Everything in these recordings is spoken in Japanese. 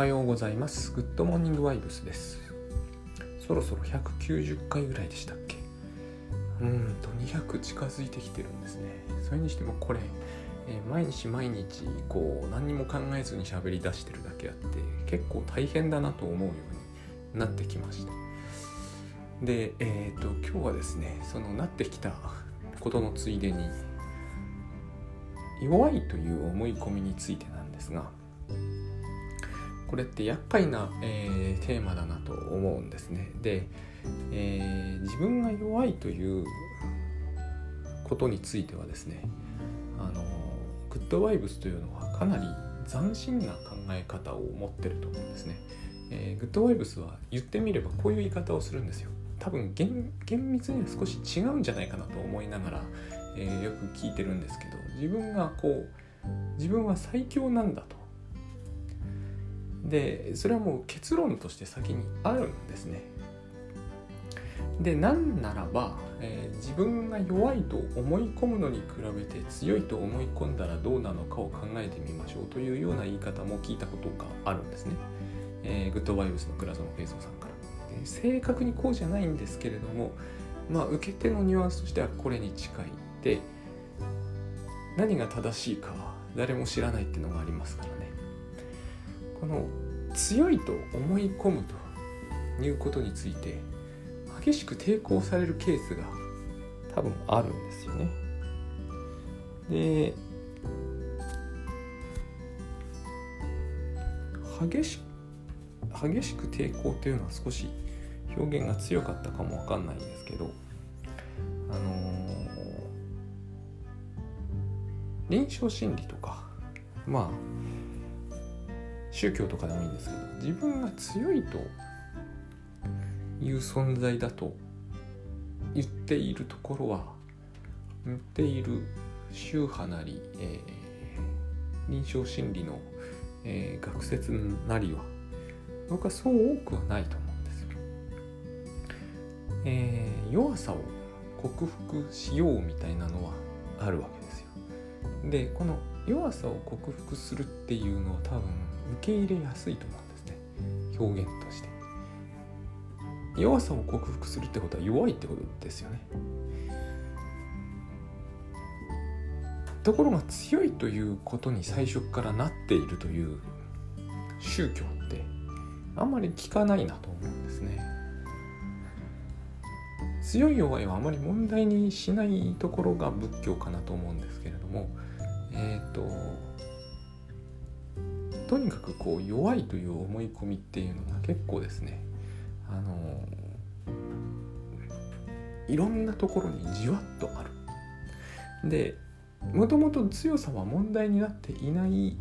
はようございます。グッドモーニングワイブスですそろそろ190回ぐらいでしたっけ？うんと200近づいてきてるんですね。それにしてもこれ、え毎日毎日こう何にも考えずに喋り出してるだけあって結構大変だなと思うようになってきました。でえっ、と今日はですねそのなってきたことのついでに弱いという思い込みについてなんですがこれって厄介な、えーテーマだなと思うんですね。で、えー自分が弱いということについてはですねあのグッドバイブスというのはかなり斬新な考え方を持ってると思うんですね、えーグッドバイブスは言ってみればこういう言い方をするんですよ。多分厳厳密には少し違うんじゃないかなと思いながら、えーよく聞いてるんですけど自分がこう自分は最強なんだと。でそれはもう結論として先にあるんですね。でなんならば、えー自分が弱いと思い込むのに比べて強いと思い込んだらどうなのかを考えてみましょうというような言い方も聞いたことがあるんですね、えーグッドバイブスの倉園慶三さんから、え正確にこうじゃないんですけれどもまあ受け手のニュアンスとしてはこれに近い。で何が正しいかは誰も知らないっていうのがありますからね。この強いと思い込むということについて激しく抵抗されるケースが多分あるんですよね。で激し激しく抵抗というのは少し表現が強かったかもわかんないんですけどあのー臨床心理とかまあ宗教とかでもいいんですけど自分が強いという存在だと言っているところは言っている宗派なり、えー臨床心理の、えー学説なりは僕はそう多くはないと思うんですよ。えー弱さを克服しようみたいなのはあるわけですよ。でこの弱さを克服するっていうのは多分け入れやすいと思うんですね。表現として。弱さを克服するってことは弱いってことですよね。ところが強いということに最初からなっているという宗教ってあんまり聞かないなと思うんですね。強い弱いはあまり問題にしないところが仏教かなと思うんですけれどもえっ、ととにかくこう弱いという思い込みっていうのが結構ですねあのいろんなところにじわっとある。でもともと強さは問題になっていない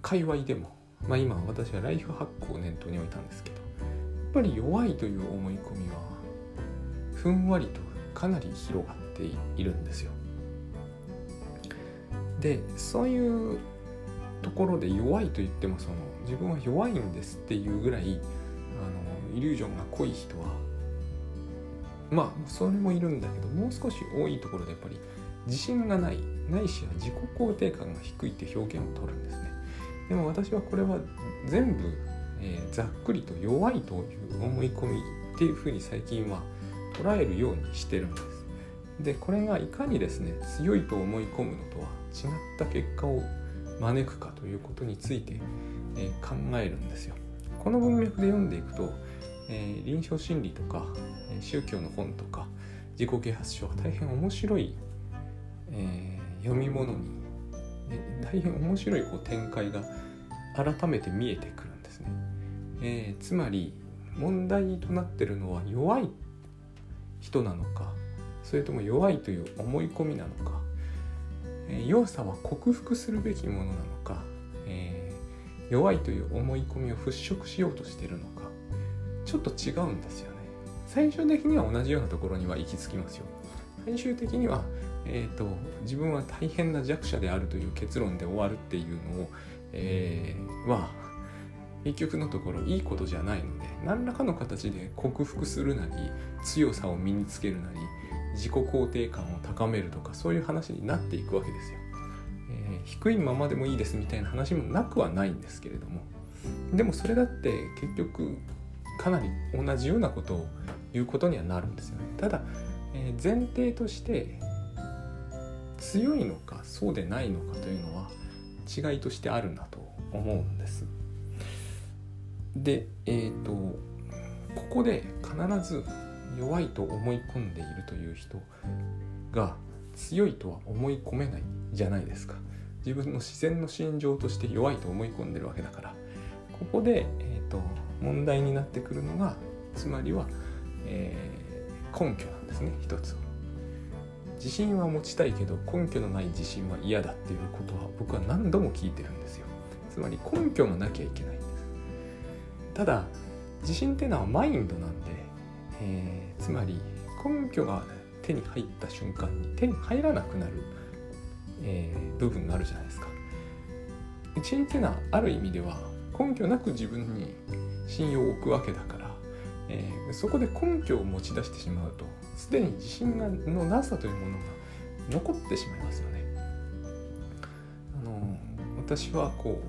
界隈でも、まあ、今私はライフハックを念頭に置いたんですけどやっぱり弱いという思い込みはふんわりとかなり広がっているんですよ。でそういうところで弱いと言ってもその自分は弱いんですっていうぐらいあのイリュージョンが濃い人はまあそれもいるんだけどもう少し多いところでやっぱり自信がないないしは自己肯定感が低いって表現を取るんですね。でも私はこれは全部、えーざっくりと弱いという思い込みっていうふうに最近は捉えるようにしてるんです。でこれがいかにですね強いと思い込むのとは違った結果を招くかということについて、え考えるんですよ。この文脈で読んでいくと、え臨床心理とか、宗教の本とか自己啓発書は大変面白い、え読み物に、え大変面白いこう展開が改めて見えてくるんですね、えーつまり問題となってるのは弱い人なのかそれとも弱いという思い込みなのか、えー弱さは克服するべきものなのか、えー弱いという思い込みを払拭しようとしてるのかちょっと違うんですよね。最終的には同じようなところには行き着きますよ。最終的には、えー、と自分は大変な弱者であるという結論で終わるっていうのを、えーは結局のところいいことじゃないので何らかの形で克服するなり強さを身につけるなり自己肯定感を高めるとかそういう話になっていくわけですよ。えー、低いままでもいいですみたいな話もなくはないんですけれどもでもそれだって結局かなり同じようなことを言うことにはなるんですよね。ただ、えー、前提として強いのかそうでないのかというのは違いとしてあるなと思うんです。で、えっ、ー、とここで必ず弱いと思い込んでいるという人が強いとは思い込めないじゃないですか。自分の自然の心情として弱いと思い込んでるわけだからここで、えーと、問題になってくるのがつまりは、えー、根拠なんですね一つは。自信は持ちたいけど根拠のない自信は嫌だっていうことは僕は何度も聞いてるんですよ。つまり根拠がなきゃいけないんです。ただ自信っていうのはマインドなんで、え、つまり根拠が手に入った瞬間に手に入らなくなる、えー、部分があるじゃないですか。自信っていうのはある意味では根拠なく自分に信用を置くわけだから、えー、そこで根拠を持ち出してしまうとすでに自信がのなさというものが残ってしまいますよね。あの私はこ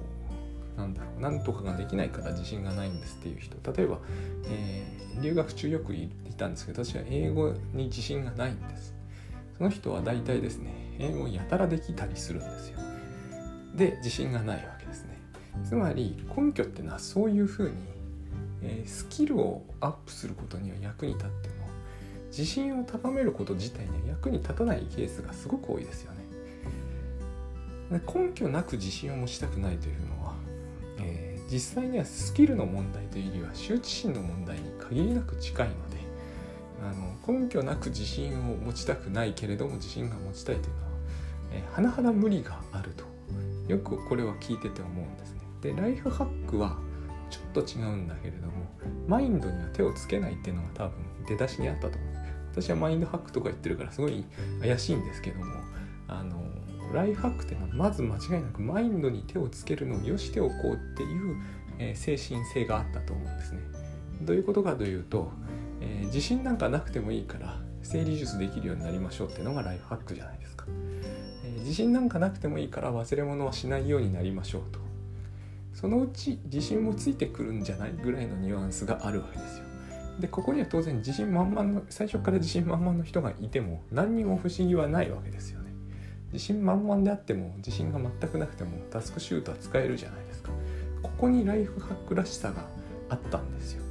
うなんだろうなんとかができないから自信がないんですっていう人例えば、えー、留学中よくいるたんですけど私は英語に自信がないんです。その人は大体ですね英語やたらできたりするんですよ。で自信がないわけですね。つまり根拠ってのはそういうふうに、え、スキルをアップすることには役に立っても自信を高めること自体には役に立たないケースがすごく多いですよね。根拠なく自信を持ちたくないというのは、えー、実際にはスキルの問題というよりは羞恥心の問題に限りなく近いのであの根拠なく自信を持ちたくないけれども自信が持ちたいというのは、えー、甚だ無理があるとよくこれは聞いてて思うんですね。でライフハックはちょっと違うんだけれどもマインドには手をつけないっていうのが多分出だしにあったと思う私はマインドハックとか言ってるからすごい怪しいんですけどもあのライフハックっていうのはまず間違いなくマインドに手をつけるのをよしておこうっていう、え、精神性があったと思うんですね。どういうことかというと、えー、自信なんかなくてもいいから整理術できるようになりましょうっていうのがライフハックじゃないですか。えー、自信なんかなくてもいいから忘れ物はしないようになりましょうと。そのうち自信もついてくるんじゃないぐらいのニュアンスがあるわけですよ。でここには当然自信満々の最初から自信満々の人がいても何にも不思議はないわけですよね自信満々であっても自信が全くなくてもタスクシュートは使えるじゃないですかここにライフハックらしさがあったんですよ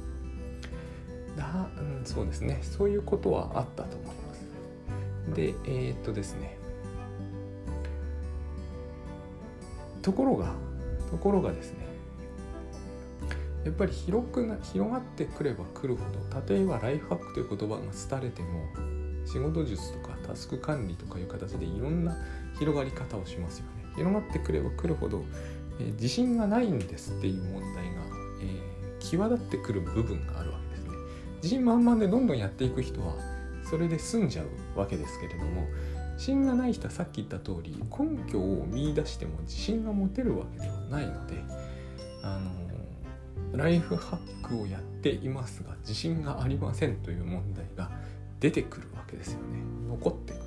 だ、うん、そうですね。そういうことはあったと思います。でえー、っとですね。ところがところがですね。やっぱり広くな広がってくればくるほど例えばライフハックという言葉が廃れても仕事術とかタスク管理とかいう形でいろんな広がり方をしますよね。広がってくればくるほど、えー、自信がないんですっていう問題が、えー、際立ってくる部分がある。自信満々でどんどんやっていく人はそれで済んじゃうわけですけれども自信がない人はさっき言った通り根拠を見いだしても自信が持てるわけではないのであのライフハックをやっていますが自信がありませんという問題が出てくるわけですよね。残ってくる。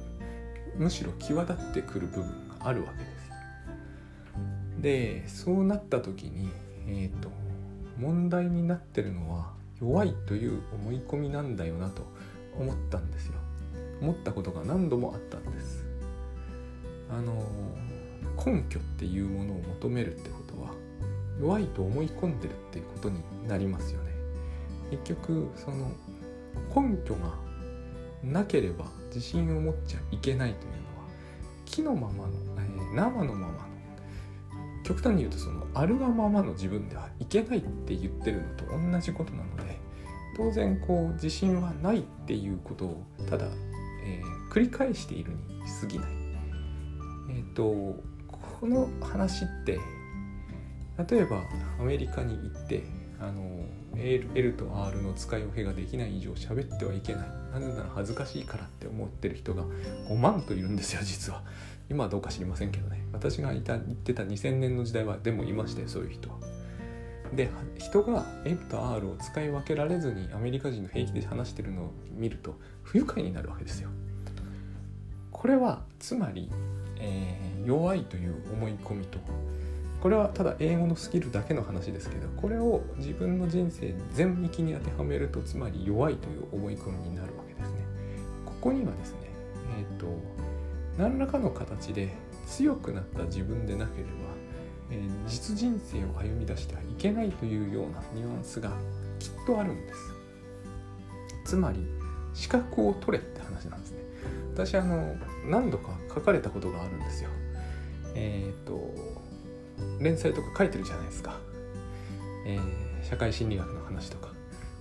むしろ際立ってくる部分があるわけですでそうなった時にえっ、ー、と問題になってるのは弱いという思い込みなんだよなと思ったんですよ。思ったことが何度もあったんです。あの根拠っていうものを求めるってことは弱いと思い込んでるっていうことになりますよね。結局その根拠がなければ自信を持っちゃいけないというのは木のままの、えー、生のままの極端に言うとそのあるがままの自分ではいけないって言ってるのと同じことなので当然こう自信はないっていうことをただ、えー、繰り返しているに過ぎない。えっ、ー、とこの話って例えばアメリカに行ってあの L, L と R の使い分けができない以上喋ってはいけない。なぜなら恥ずかしいからって思ってる人が5万といるんですよ実は。今はどうか知りませんけどね。私がいた言ってた2000年の時代はでもいましてそういう人は。で人が L と R を使い分けられずにアメリカ人の平気で話してるのを見ると不愉快になるわけですよこれはつまり、えー、弱いという思い込みとこれはただ英語のスキルだけの話ですけどこれを自分の人生全域に当てはめるとつまり弱いという思い込みになるわけですね。ここにはですねえっ、ー、と何らかの形で強くなった自分でなければ、え、実人生を歩み出してはいけないというようなニュアンスがきっとあるんです。つまり資格を取れって話なんですね。私あの何度か書かれたことがあるんですよ。えっ、と連載とか書いてるじゃないですか、えー、社会心理学の話とか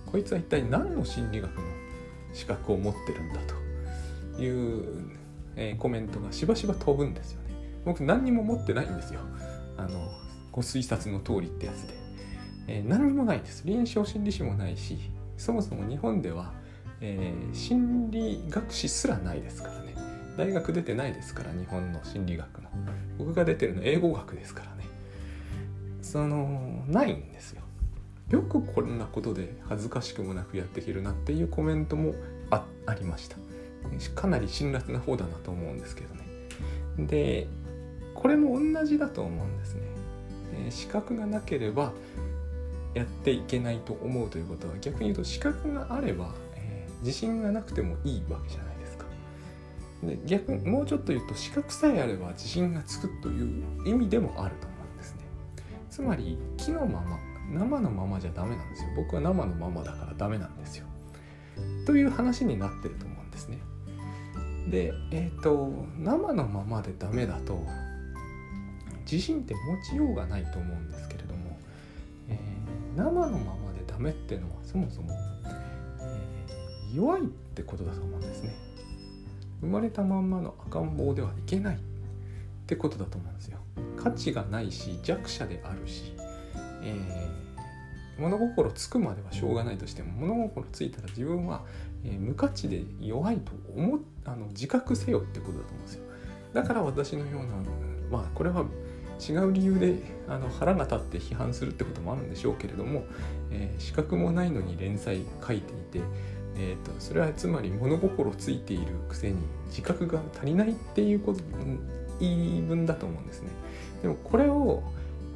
こいつは一体何の心理学の資格を持ってるんだという、えー、コメントがしばしば飛ぶんですよね僕何にも持ってないんですよあのご推察の通りってやつで、えー、何にもないんです。臨床心理士もないしそもそも日本では、えー、心理学士すらないですからね。大学出てないですから日本の心理学の。僕が出てるの英語学ですからね。そのないんですよ。よくこんなことで恥ずかしくもなくやっていけるなっていうコメントもあありました。かなり辛辣な方だなと思うんですけどね。でこれも同じだと思うんですね、え資格がなければやっていけないと思うということは逆に言うと資格があれば、えー、自信がなくてもいいわけじゃないですか。で逆もうちょっと言うと資格さえあれば自信がつくという意味でもあると思うんですね。つまり木のまま生のままじゃダメなんですよ。僕は生のままだからダメなんですよ。という話になってると思うんですね。でえっ、ー、と生のままでダメだと自信って持ちようがないと思うんですけれども、えー、生のままでダメっていうのはそもそも、えー、弱いってことだと思うんですね。生まれたまんまの赤ん坊ではいけないってことだと思うんですよ。価値がないし弱者であるし、えー、物心つくまではしょうがないとしても物心ついたら自分は、えー、無価値で弱いと思あの自覚せよってことだと思うんですよ。だから私のようなまあこれは違う理由であの腹が立って批判するってこともあるんでしょうけれども、えー、資格もないのに連載書いていて、えーと、それはつまり物心ついているくせに自覚が足りないっていうこと言い分だと思うんですね。でもこれを、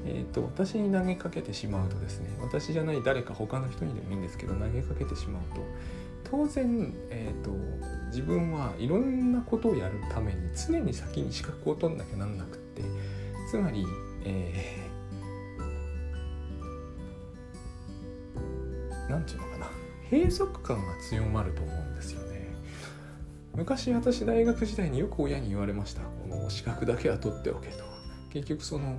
えーと、私に投げかけてしまうとですね私じゃない誰か他の人にでもいいんですけど投げかけてしまうと当然、えーと、自分はいろんなことをやるために常に先に資格を取んなきゃなんなくてつまり、えー、なんていうのかな。閉塞感が強まると思うんですよね。昔私大学時代によく親に言われました。この資格だけは取っておけと。結局その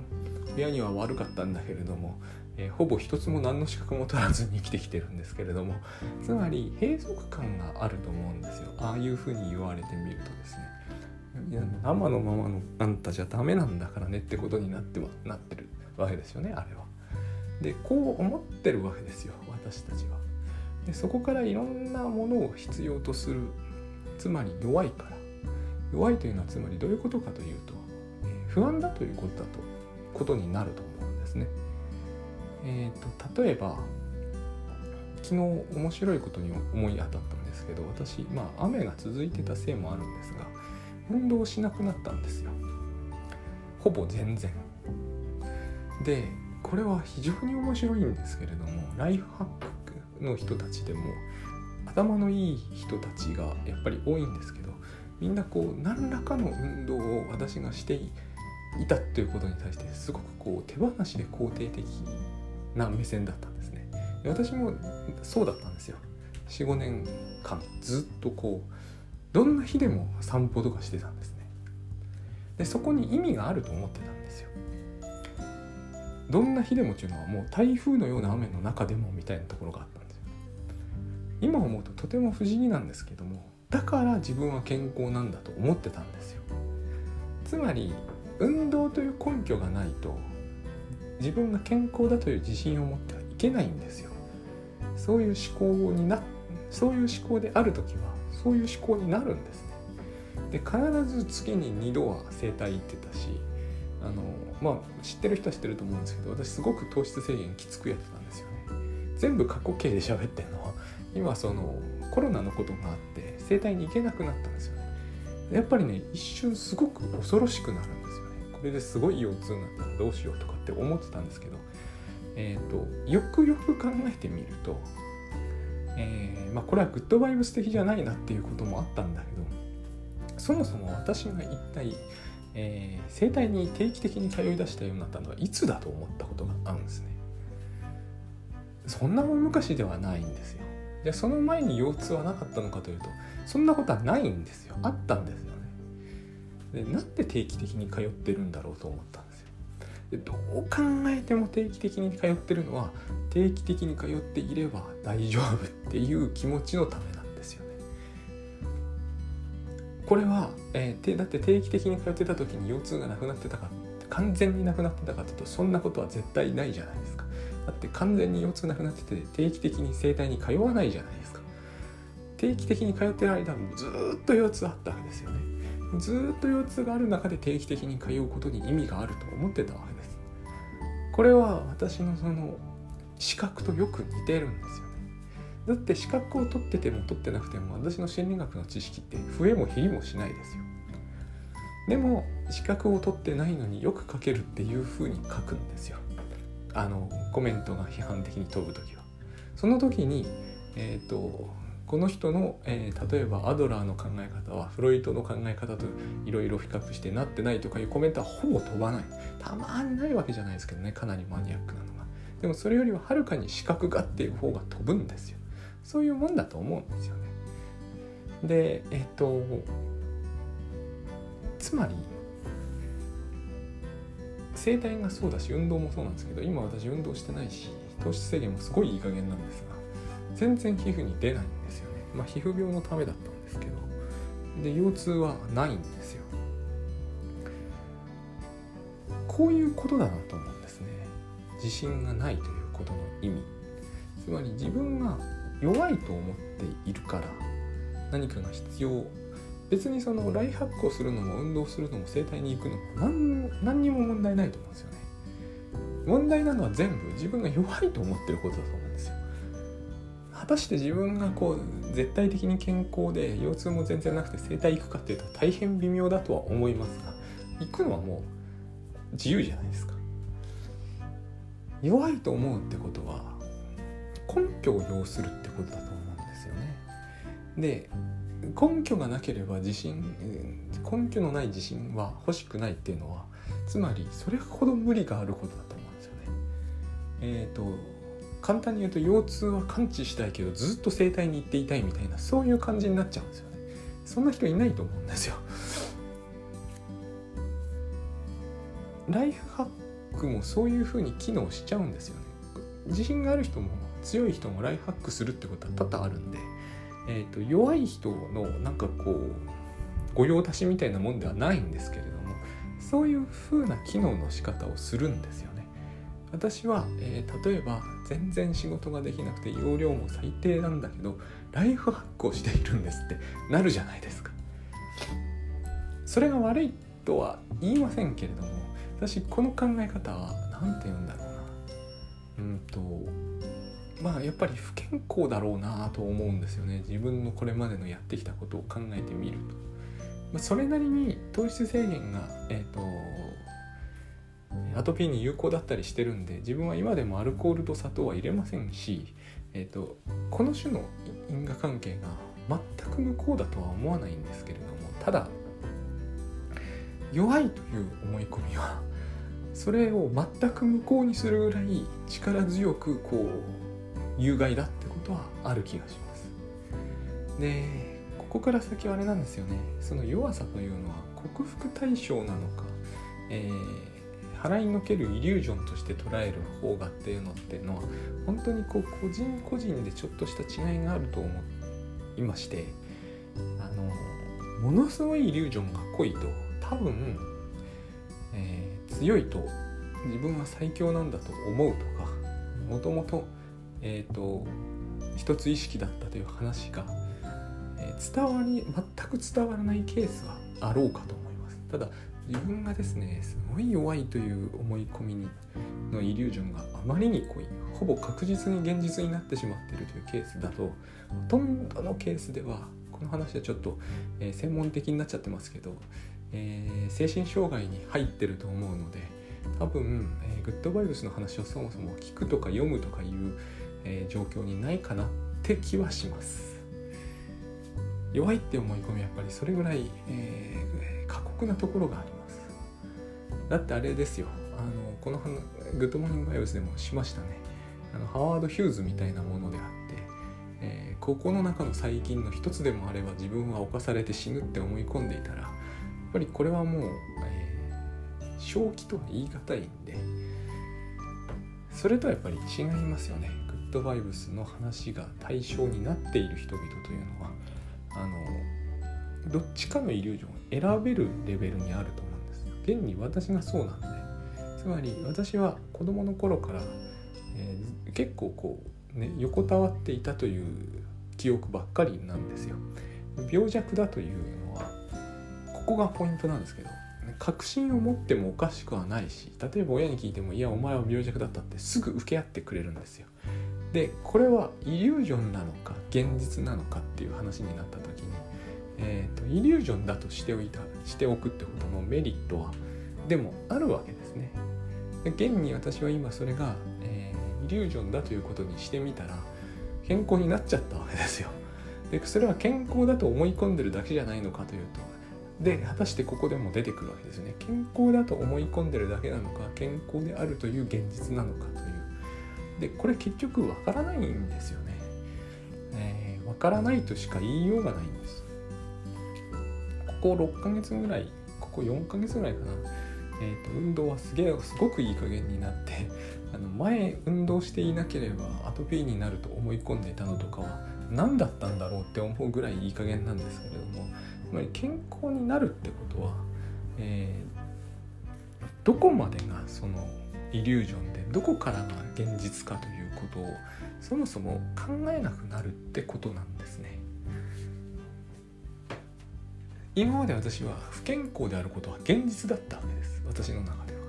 親には悪かったんだけれども、えー、ほぼ一つも何の資格も取らずに生きてきてるんですけれども。つまり閉塞感があると思うんですよ。ああいうふうに言われてみるとですね。生のままのあんたじゃダメなんだからねってことになってはなってるわけですよねあれは。でこう思ってるわけですよ私たちは。でそこからいろんなものを必要とするつまり弱いから弱いというのはつまりどういうことかというとえ不安だということだとことになると思うんですね。えーと、例えば昨日面白いことに思い当たったんですけど私、まあ、雨が続いてたせいもあるんですが運動しなくなったんですよ。ほぼ全然。でこれは非常に面白いんですけれどもライフハックの人たちでも頭のいい人たちがやっぱり多いんですけどみんなこう何らかの運動を私がしていたということに対してすごくこう手放しで肯定的な目線だったんですね私もそうだったんですよ45年間ずっとこうどんな日でも散歩とかしてたんですね。でそこに意味があると思ってたんですよ。どんな日でもっていうのはもう台風のような雨の中でもみたいなところがあったんですよ。今思うととても不思議なんですけどもだから自分は健康なんだと思ってたんですよ。つまり運動という根拠がないと自分が健康だという自信を持ってはいけないんですよ。そういう思考になそういう思考である時はそういう思考になるんですね。で必ず月に2度は整体行ってたしあのまあ知ってる人は知ってると思うんですけど私すごく糖質制限きつくやってたんですよね。全部過去形で喋ってんのは。今そのコロナのことがあって整体に行けなくなったんですよね。やっぱりね一瞬すごく恐ろしくなるんですよね。これですごい腰痛になったらどうしようとかって思ってたんですけど、えーと、よくよく考えてみると、えー、まあ、これはグッドバイブス的じゃないなっていうこともあったんだけどそもそも私が一体、えー、整体に定期的に通い出したようになったのはいつだと思ったことがあるんですね。そんなもん昔ではないんですよ。でその前に腰痛はなかったのかというとそんなことはないんですよあったんですよねでなんで定期的に通ってるんだろうと思ったんですよでどう考えても定期的に通ってるのは定期的に通っていれば大丈夫っていう気持ちのためなんですよね。これは、えー、だって定期的に通ってた時に腰痛がなくなってたか完全になくなってたかというとそんなことは絶対ないじゃないですか。だって完全に腰痛なくなってて定期的に整体に通わないじゃないですか。定期的に通ってる間もずっと腰痛あったわけですよね。ずっと腰痛がある中で定期的に通うことに意味があると思ってたわけです。これは私のその資格とよく似てるんですよね。だって資格を取ってても取ってなくても私の心理学の知識って増えも減りもしないですよ。でも資格を取ってないのによく書けるっていうふうに書くんですよ。あのコメントが批判的に飛ぶ時は。その時にえっ、ー、とこの人の、えー、例えばアドラーの考え方はフロイトの考え方といろいろ比較してなってないとかいうコメントはほぼ飛ばない。たまにないわけじゃないですけどね。かなりマニアックなのでもそれよりははるかに資格がっていう方が飛ぶんですよ。そういうもんだと思うんですよね。でえっ、とつまり整体がそうだし運動もそうなんですけど今私運動してないし糖質制限もすごいいい加減なんですが全然皮膚に出ないんですよね。まあ皮膚病のためだったんですけどで腰痛はないんですよ。こういうことだなと思う。自信がないということの意味。つまり自分が弱いと思っているから何かが必要。別にそのライハックをするのも運動するのも整体に行くのも何何にも問題ないと思うんですよね。問題なのは全部自分が弱いと思ってることだと思うんですよ。果たして自分がこう絶対的に健康で腰痛も全然なくて整体行くかっていうと大変微妙だとは思いますが行くのはもう自由じゃないですか。弱いと思うってことは根拠を要するってことだと思うんですよねで根拠がなければ自信根拠のない自信は欲しくないっていうのはつまりそれほど無理があることだと思うんですよね。えっ、ー、と簡単に言うと腰痛は完治したいけどずっと整体に行っていたいみたいなそういう感じになっちゃうんですよね。そんな人いないと思うんですよ。ライフハックもそういうふうに機能しちゃうんですよね。自信がある人も強い人もライフハックするってことは多々あるんで。えーと、弱い人のなんかこう御用達みたいなもんではないんですけれどもそういう風な機能の仕方をするんですよね。私は、えー、例えば全然仕事ができなくて容量も最低なんだけどライフハックをしているんですってなるじゃないですか。それが悪いとは言いませんけれども私この考え方は何て言うんだろうな。うんとまあやっぱり不健康だろうなと思うんですよね。自分のこれまでのやってきたことを考えてみると、まあ、それなりに糖質制限がえっ、ー、とアトピーに有効だったりしてるんで自分は今でもアルコールと砂糖は入れませんし、えーと、この種の因果関係が全く無効だとは思わないんですけれども。ただ弱いという思い込みはそれを全く無効にするぐらい力強くこう有害だってことはある気がします。でここから先はあれなんですよね。その弱さというのは克服対象なのか、えー、払いのけるイリュージョンとして捉える方がっていうのっていうのは本当にこう個人個人でちょっとした違いがあると思いましてあのものすごいイリュージョンが濃いと多分、えー、強いと自分は最強なんだと思うとかもともとえーと、一つ意識だったという話が、えー、伝わり全く伝わらないケースはあろうかと思います。ただ自分がですねすごい弱いという思い込みにのイリュージョンがあまりに濃いほぼ確実に現実になってしまっているというケースだとほとんどのケースではこの話はちょっと、えー、専門的になっちゃってますけど、えー、精神障害に入ってると思うので多分、えー、グッドバイブスの話をそもそも聞くとか読むとかいう、えー、状況にないかなって気はします。弱いって思い込みやっぱりそれぐらい、え、過酷なところがあります。だってあれですよ。あのこのグッドモーニングバイブスでもしましたね。あのハワード・ヒューズみたいなものであって、えー、ここの中の細菌の一つでもあれば自分は侵されて死ぬって思い込んでいたらぱりこれはもう、えー、正気とは言い難いんでそれとはやっぱり違いますよね。グッドバイブスの話が対象になっている人々というのはあのどっちかのイリュージョンを選べるレベルにあると思うんです。現に私がそうなんで。つまり私は子供の頃から、えー、結構こうね横たわっていたという記憶ばっかりなんですよ。病弱だというのはここがポイントなんですけど確信を持ってもおかしくはないし例えば親に聞いても「いやお前は病弱だった」ってすぐ受け合ってくれるんですよでこれはイリュージョンなのか現実なのかっていう話になった時に、えーと、イリュージョンだとしておいたしておくってことのメリットはでもあるわけですね。現に私は今それが、えー、イリュージョンだということにしてみたら健康になっちゃったわけですよ。でそれは健康だと思い込んでるだけじゃないのかというとで果たしてここでも出てくるわけですね。健康だと思い込んでるだけなのか健康であるという現実なのかというでこれ結局わからないんですよね。えー、わからないとしか言いようがないんです。ここ6ヶ月ぐらいここ4ヶ月ぐらいかな、えーと、運動はすげえすごくいい加減になって あの前運動していなければアトピーになると思い込んでいたのとかは何だったんだろうって思うぐらいいい加減なんですけれどもまり健康になるってことは、えー、どこまでがそのイリュージョンでどこからが現実かということをそもそも考えなくなるってことなんですね。今まで私は不健康であることは現実だったわけです私の中では。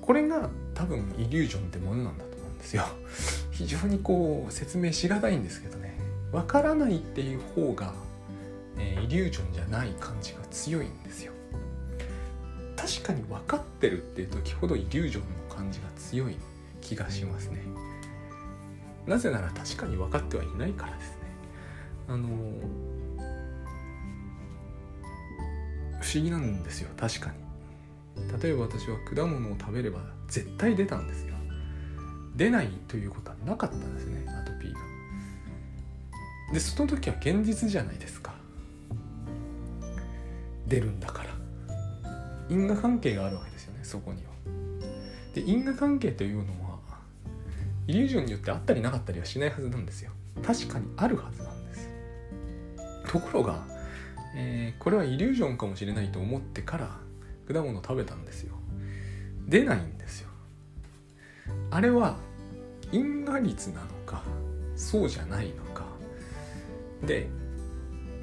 これが多分イリュージョンってものなんだと思うんですよ。非常にこう説明しがたいんですけどねわからないっていう方が、えー、イリュージョンじゃない感じが強いんですよ。確かに分かってるっていう時ほどイリュージョンの感じが強い気がしますね。なぜなら確かに分かってはいないからですね。あの不思議なんですよ確かに。例えば私は果物を食べれば絶対出たんですよ。出ないということはなかったんですねアトピーが。でその時は現実じゃないですか。出るんだから因果関係があるわけですよねそこには。で因果関係というのはイリュージョンによってあったりなかったりはしないはずなんですよ。確かにあるはずなんです。ところが、えー、これはイリュージョンかもしれないと思ってから果物を食べたんですよ。出ないんですよ。あれは因果率なのかそうじゃないのかで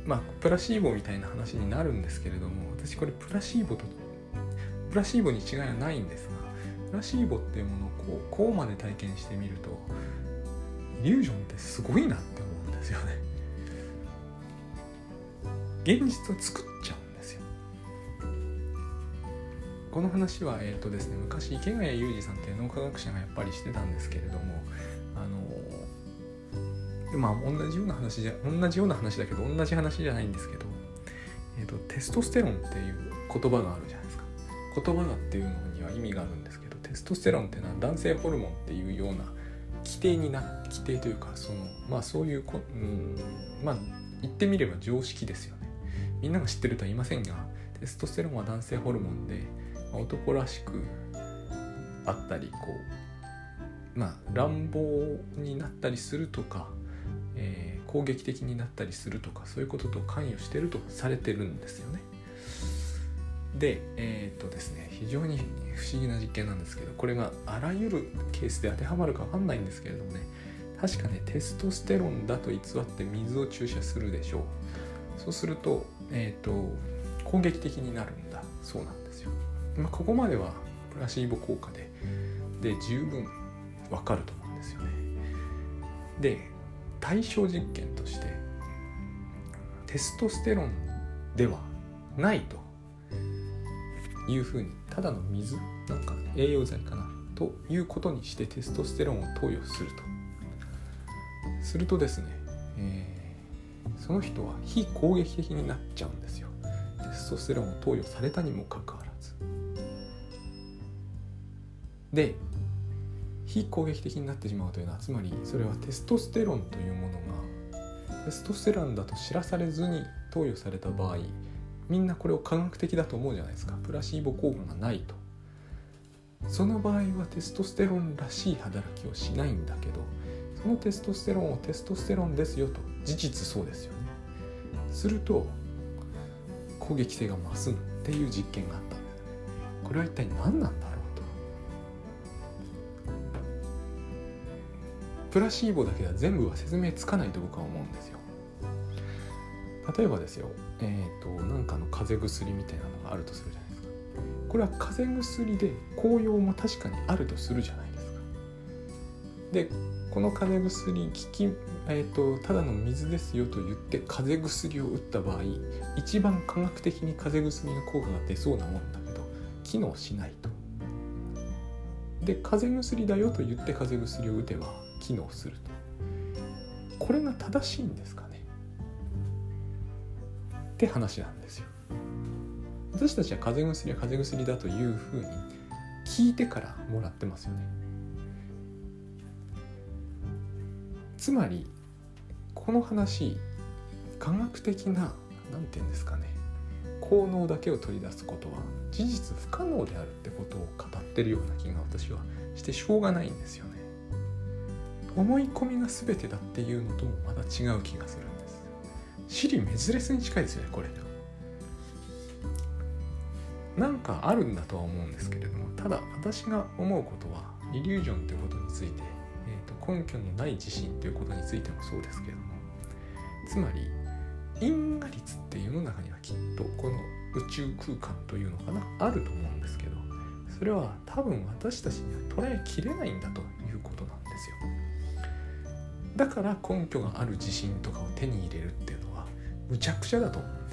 まあプラシーボみたいな話になるんですけれども私これプラシーボとプラシーボに違いはないんですがプラシーボっていうものをこうこうまで体験してみるとイリュージョンってすごいなって思うんですよね。現実を作っちゃうんですよ。この話はえっ、ー、とですね昔池谷裕二さんっていう脳科学者がやっぱりしてたんですけれどものまあ同じような話じゃ同じような話だけど同じ話じゃないんですけど、えーと、テストステロンっていう言葉があるじゃないですか。言葉がっていうのには意味があるんですけどテストステロンっていうのは男性ホルモンっていうような規定にな規定というかそのまあそういうこ、うん、まあ言ってみれば常識ですよね。みんなが知ってるとは言いませんがテストステロンは男性ホルモンで、まあ、男らしくあったりこうまあ乱暴になったりするとか、えー、攻撃的になったりするとかそういうことと関与してるとされてるんですよね。でえー、っとですね非常に不思議な実験なんですけどこれがあらゆるケースで当てはまるか分かんないんですけれどもね確かねテストステロンだと偽って水を注射するでしょう。そうすると,、えーと、攻撃的になるんだ。そうなんですよ、まあ、ここまではプラシーボ効果でで十分わかると思うんですよね。で対象実験としてテストステロンではないというふうにただの水なんか栄養剤かなということにしてテストステロンを投与すると。するとですね、えー、その人は非攻撃的になっちゃうんですよ。テストステロンを投与されたにもかかわらず。で非攻撃的になってしまうというのはつまりそれはテストステロンというものがテストステロンだと知らされずに投与された場合みんなこれを科学的だと思うじゃないですか。プラシーボ効果がないと。その場合はテストステロンらしい働きをしないんだけどそのテストステロンをテストステロンですよと事実そうですよね。すると攻撃性が増すっていう実験があったんですね。これは一体何なんだプラシーボだけでは全部は説明つかないと僕は思うんですよ。例えばですよえっ、ー、となんかの風邪薬みたいなのがあるとするじゃないですか。これは風邪薬で効用も確かにあるとするじゃないですか。でこの風邪薬効き、えーと、ただの水ですよと言って風邪薬を打った場合一番科学的に風邪薬の効果が出そうなもんだけど機能しないと。で風邪薬だよと言って風邪薬を打てば機能すると。これが正しいんですかね？って話なんですよ。私たちは風邪薬は風邪薬だというふうに聞いてからもらってますよね。つまりこの話科学的な何て言うんですかね？効能だけを取り出すことは事実不可能であるってことを語ってるような気が私はしてしょうがないんですよね。思い込みが全てだっていうのともまた違う気がするんです。シリメズレスに近いですよねこれなんかあるんだとは思うんですけれどもただ私が思うことはイリュージョンということについて、えーと、根拠のない自信ということについてもそうですけれどもつまり因果率って世の中にはきっとこの宇宙空間というのかなあると思うんですけどそれは多分私たちには捉えきれないんだということなんですよ。だから根拠がある自信とかを手に入れるっていうのはむちゃくちゃだと思う。